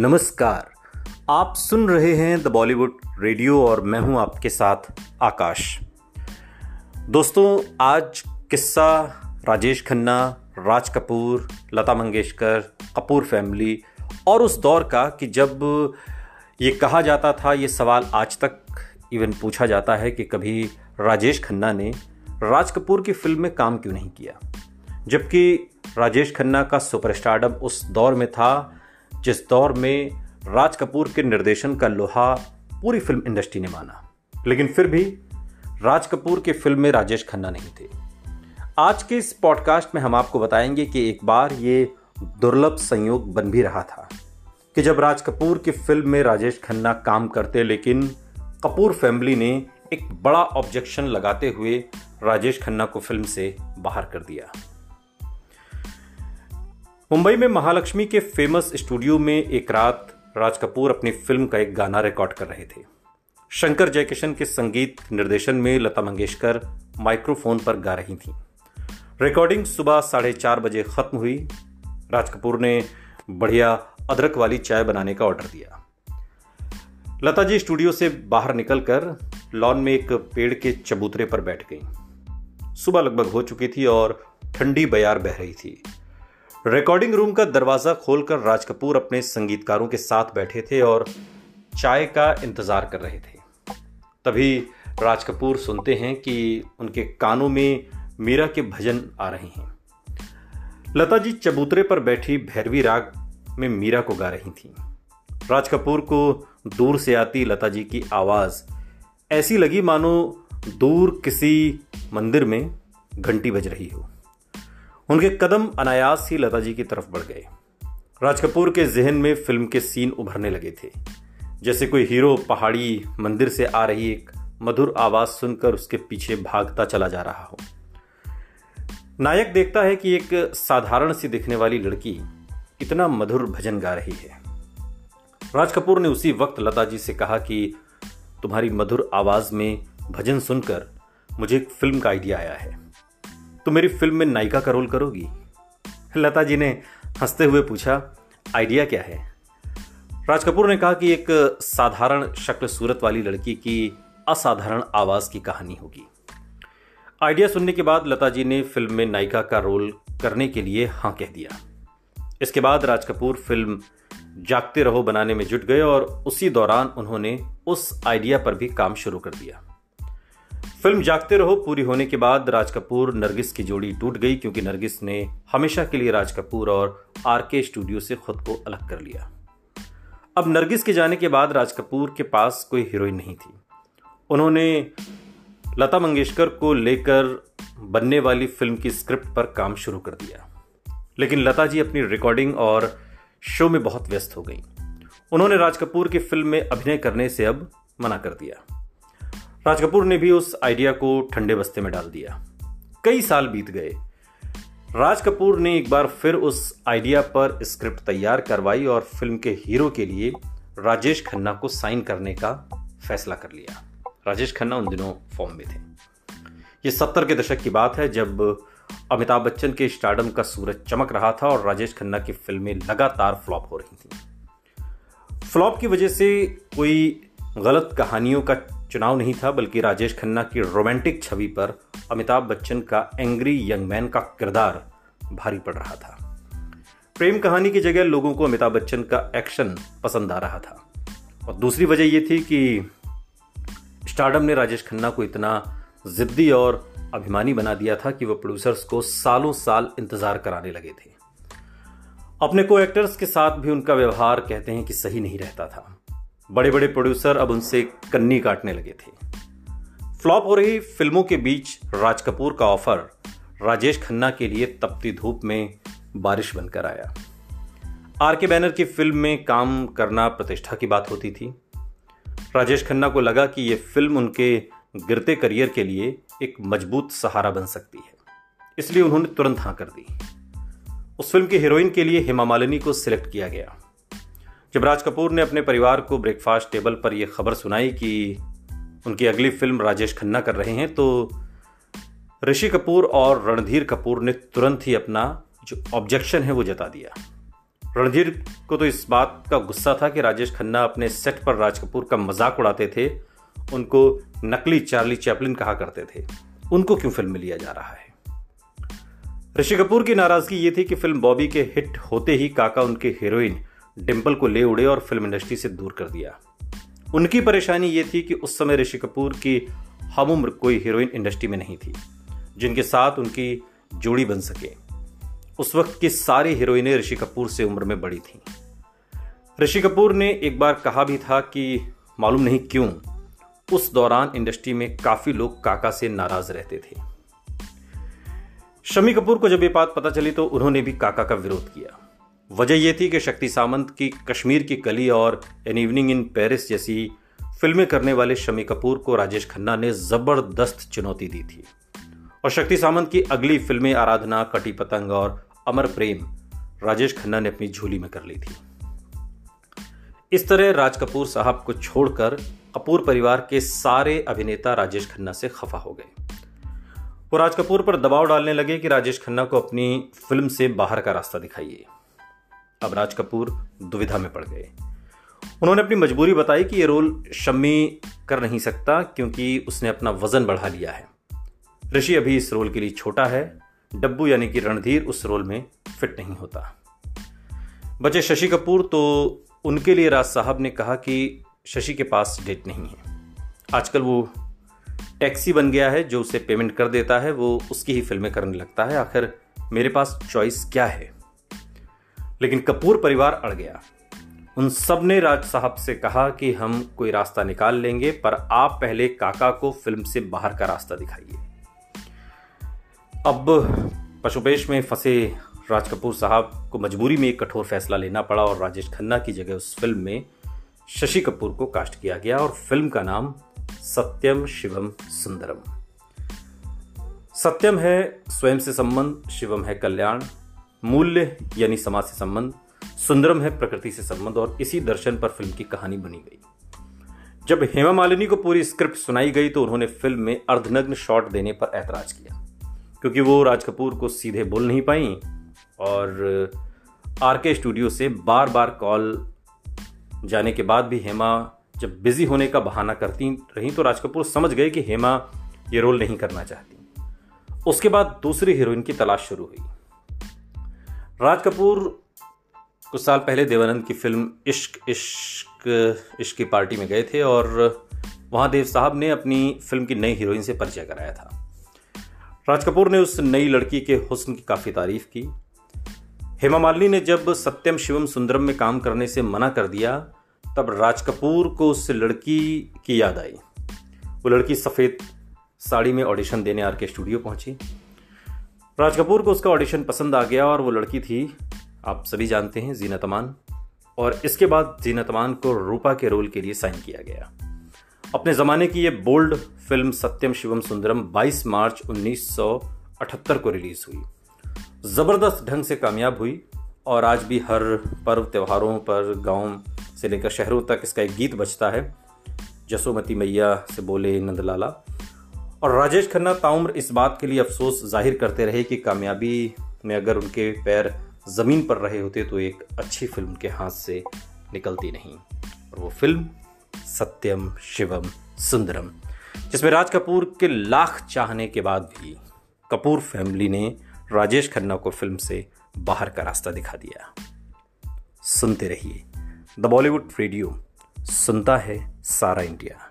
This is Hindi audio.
नमस्कार। आप सुन रहे हैं द बॉलीवुड रेडियो और मैं हूँ आपके साथ आकाश। दोस्तों, आज किस्सा, राजेश खन्ना, राज कपूर, लता मंगेशकर, कपूर फैमिली और उस दौर का कि जब ये कहा जाता था, ये सवाल आज तक इवन पूछा जाता है कि कभी राजेश खन्ना ने राज कपूर की फ़िल्म में काम क्यों नहीं किया? जबकि राजेश खन्ना का सुपरस्टारडम उस दौर में था जिस दौर में राज कपूर के निर्देशन का लोहा पूरी फ़िल्म इंडस्ट्री ने माना। लेकिन फिर भी राज कपूर की फ़िल्म में राजेश खन्ना नहीं थे। आज के इस पॉडकास्ट में हम आपको बताएँगे कि एक बार ये दुर्लभ संयोग बन भी रहा था कि जब राज कपूर की फ़िल्म में राजेश खन्ना काम करते, लेकिन कपूर फैमिली ने एक बड़ा ऑब्जेक्शन लगाते हुए राजेश खन्ना को फ़िल्म से बाहर कर दिया। मुंबई में महालक्ष्मी के फ़ेमस स्टूडियो में एक रात राज कपूर अपनी फ़िल्म का एक गाना रिकॉर्ड कर रहे थे। शंकर जयकिशन के संगीत निर्देशन में लता मंगेशकर माइक्रोफोन पर गा रही थीं। रिकॉर्डिंग सुबह साढ़े चार बजे खत्म हुई। राज कपूर ने बढ़िया अदरक वाली चाय बनाने का ऑर्डर दिया। लता जी स्टूडियो से बाहर निकलकर लॉन में एक पेड़ के चबूतरे पर बैठ गई। सुबह लगभग हो चुकी थी और ठंडी बयार बह रही थी। रिकॉर्डिंग रूम का दरवाज़ा खोलकर राज कपूर अपने संगीतकारों के साथ बैठे थे और चाय का इंतज़ार कर रहे थे। तभी राज कपूर सुनते हैं कि उनके कानों में मीरा के भजन आ रहे हैं। लता जी चबूतरे पर बैठी भैरवी राग में मीरा को गा रही थी। राज कपूर को दूर से आती लता जी की आवाज़। ऐसी लगी मानो दूर किसी मंदिर में घंटी बज रही हो। उनके कदम अनायास ही लता जी की तरफ़ बढ़ गए। राज कपूर के जहन में फ़िल्म के सीन उभरने लगे थे। जैसे कोई हीरो पहाड़ी मंदिर से आ रही एक मधुर आवाज़ सुनकर उसके पीछे भागता चला जा रहा हो। नायक देखता है कि एक साधारण सी दिखने वाली लड़की इतना मधुर भजन गा रही है। राज कपूर ने उसी वक्त लता जी से कहा कि तुम्हारी मधुर आवाज़ में भजन सुनकर मुझे एक फ़िल्म का आइडिया आया है। तो मेरी फ़िल्म में नायिका का रोल करोगी? लता जी ने हँसते हुए पूछा, आइडिया क्या है? राज कपूर ने कहा कि एक साधारण शक्ल सूरत वाली लड़की की असाधारण आवाज़ की कहानी होगी। आइडिया सुनने के बाद लता जी ने फ़िल्म में नायिका का रोल करने के लिए हाँ कह दिया। इसके बाद राज कपूर फ़िल्म जागते रहो बनाने में जुट गए और उसी दौरान उन्होंने उस आइडिया पर भी काम शुरू कर दिया। फ़िल्म जागते रहो, पूरी होने के बाद राज कपूर नरगिस की जोड़ी टूट गई क्योंकि नरगिस ने हमेशा के लिए राज कपूर और आर के स्टूडियो से खुद को अलग कर लिया। अब नरगिस के जाने के बाद राज कपूर के पास कोई हीरोइन नहीं थी। उन्होंने लता मंगेशकर को लेकर बनने वाली फ़िल्म की स्क्रिप्ट पर काम शुरू कर दिया। लेकिन लता जी अपनी रिकॉर्डिंग और शो में बहुत व्यस्त हो गई। उन्होंने राज कपूर की फ़िल्म में अभिनय करने से अब मना कर दिया। राज कपूर ने भी उस आइडिया को ठंडे बस्ते में डाल दिया। कई साल बीत गए। राज कपूर ने एक बार फिर उस आइडिया पर स्क्रिप्ट तैयार करवाई और फ़िल्म के हीरो के लिए राजेश खन्ना को साइन करने का फैसला कर लिया। राजेश खन्ना उन दिनों फॉर्म में थे। ये सत्तर के दशक की बात है जब अमिताभ बच्चन के स्टार्डम का सूरज चमक रहा था और राजेश खन्ना की फ़िल्में लगातार फ्लॉप हो रही थी। फ्लॉप की वजह से कोई गलत कहानियों का चुनाव नहीं था, बल्कि राजेश खन्ना की रोमांटिक छवि पर अमिताभ बच्चन का एंग्री यंग मैन का किरदार भारी पड़ रहा था। प्रेम कहानी की जगह लोगों को अमिताभ बच्चन का एक्शन पसंद आ रहा था। और दूसरी वजह यह थी कि स्टार्डम ने राजेश खन्ना को इतना जिद्दी और अभिमानी बना दिया था कि वह प्रोड्यूसर्स को सालों साल इंतज़ार कराने लगे थे। अपने को एक्टर्स के साथ भी उनका व्यवहार कहते हैं कि सही नहीं रहता था। बड़े बड़े प्रोड्यूसर अब उनसे कन्नी काटने लगे थे। फ्लॉप हो रही फ़िल्मों के बीच राज कपूर का ऑफ़र राजेश खन्ना के लिए तपती धूप में बारिश बनकर आया। आर के बैनर की फ़िल्म में काम करना प्रतिष्ठा की बात होती थी। राजेश खन्ना को लगा कि यह फ़िल्म उनके गिरते करियर के लिए एक मज़बूत सहारा बन सकती है। इसलिए उन्होंने तुरंत हाँ कर दी। उस फ़िल्म की हीरोइन के लिए हेमा मालिनी को सिलेक्ट किया गया। जब राज कपूर ने अपने परिवार को ब्रेकफास्ट टेबल पर यह खबर सुनाई कि उनकी अगली फ़िल्म राजेश खन्ना कर रहे हैं तो ऋषि कपूर और रणधीर कपूर ने तुरंत ही अपना जो ऑब्जेक्शन है वो जता दिया। रणधीर को तो इस बात का गुस्सा था कि राजेश खन्ना अपने सेट पर राज कपूर का मज़ाक उड़ाते थे, उनको नकली चार्ली चैपलिन कहा करते थे। उनको क्यों फ़िल्म में लिया जा रहा है? ऋषि कपूर की नाराज़गी ये थी कि फ़िल्म बॉबी के हिट होते ही काका उनके हीरोइन डिम्पल को ले उड़े और फ़िल्म इंडस्ट्री से दूर कर दिया। उनकी परेशानी ये थी कि उस समय ऋषि कपूर की हम उम्र कोई हीरोइन इंडस्ट्री में नहीं थी, जिनके साथ उनकी जोड़ी बन सके। उस वक्त की सारी हीरोइनें ऋषि कपूर से उम्र में बड़ी थीं। ऋषि कपूर ने एक बार कहा भी था कि मालूम नहीं क्यों, उस दौरान इंडस्ट्री में काफ़ी लोग काका से नाराज़ रहते थे। शमी कपूर को जब ये बात पता चली तो उन्होंने भी काका का विरोध किया। वजह यह थी कि शक्ति सामंत की कश्मीर की कली और एन इवनिंग इन पेरिस जैसी फ़िल्में करने वाले शमी कपूर को राजेश खन्ना ने ज़बरदस्त चुनौती दी थी। और शक्ति सामंत की अगली फ़िल्में आराधना, कटी पतंग और अमर प्रेम राजेश खन्ना ने अपनी झोली में कर ली थी। इस तरह राज कपूर साहब को छोड़कर कपूर परिवार के सारे अभिनेता राजेश खन्ना से खफा हो गए। वो राज कपूर पर दबाव डालने लगे कि राजेश खन्ना को अपनी फ़िल्म से बाहर का रास्ता दिखाइए। अब राज कपूर दुविधा में पड़ गए। उन्होंने अपनी मजबूरी बताई कि ये रोल शम्मी कर नहीं सकता क्योंकि उसने अपना वज़न बढ़ा लिया है। ऋषि अभी इस रोल के लिए छोटा है। डब्बू यानी कि रणधीर उस रोल में फिट नहीं होता। बचे शशि कपूर तो उनके लिए राज साहब ने कहा कि शशि के पास डेट नहीं है। आजकल वो टैक्सी बन गया है, जो उसे पेमेंट कर देता है, वो उसकी ही फ़िल्में करने लगता है। आखिर मेरे पास चॉइस क्या है? लेकिन कपूर परिवार अड़ गया। उन सबने राज साहब से कहा कि हम कोई रास्ता निकाल लेंगे, पर आप पहले काका को फ़िल्म से बाहर का रास्ता दिखाइए। अब पशुपेश में फंसे राज कपूर साहब को मजबूरी में एक कठोर फैसला लेना पड़ा और राजेश खन्ना की जगह उस फ़िल्म में शशि कपूर को कास्ट किया गया और फ़िल्म का नाम सत्यम शिवम सुंदरम। सत्यम है स्वयं से संबंध, शिवम है कल्याण मूल्य, यानी समाज से संबंध, सुंदरम है प्रकृति से संबंध, और इसी दर्शन पर फ़िल्म की कहानी बनी गई। जब हेमा मालिनी को पूरी स्क्रिप्ट सुनाई गई तो उन्होंने फ़िल्म में अर्धनग्न शॉट देने पर ऐतराज किया। क्योंकि वो राज कपूर को सीधे बोल नहीं पाई, और आर के स्टूडियो से बार बार कॉल जाने के बाद भी हेमा जब बिज़ी होने का बहाना करती रही तो राज कपूर समझ गए कि हेमा ये रोल नहीं करना चाहती। उसके बाद दूसरी हीरोइन की तलाश शुरू हुई। राज कपूर कुछ साल पहले देवानंद की फ़िल्म इश्क इश्क इश्क की पार्टी में गए थे और वहाँ देव साहब ने अपनी फ़िल्म की नई हीरोइन से परिचय कराया था। राज कपूर ने उस नई लड़की के हुस्न की काफ़ी तारीफ़ की। हेमा मालिनी ने जब सत्यम शिवम सुंदरम में काम करने से मना कर दिया, तब राज कपूर को उस लड़की की याद आई। वो लड़की सफ़ेद साड़ी में ऑडिशन देने आर के स्टूडियो पहुँची। राज कपूर को उसका ऑडिशन पसंद आ गया और वो लड़की थी, आप सभी जानते हैं, जीनत अमान। और इसके बाद जीनत अमान को रूपा के रोल के लिए साइन किया गया। अपने ज़माने की ये bold film Satyam Shivam Sundaram 22 March 1978 को रिलीज़ हुई। ज़बरदस्त ढंग से कामयाब हुई और आज भी हर पर्व त्योहारों पर गाँव से लेकर शहरों तक इसका एक गीत बजता है, जसोमती मैया से बोले नंदलाला। और राजेश खन्ना ताउम्र इस बात के लिए अफसोस ज़ाहिर करते रहे कि कामयाबी में अगर उनके पैर ज़मीन पर रहे होते तो एक अच्छी फ़िल्म के हाथ से निकलती नहीं। और वो फ़िल्म सत्यम शिवम सुंदरम, जिसमें राज कपूर के लाख चाहने के बाद भी कपूर फैमिली ने राजेश खन्ना को फ़िल्म से बाहर का रास्ता दिखा दिया। सुनते रहिए। द बॉलीवुड रेडियो, सुनता है सारा इंडिया।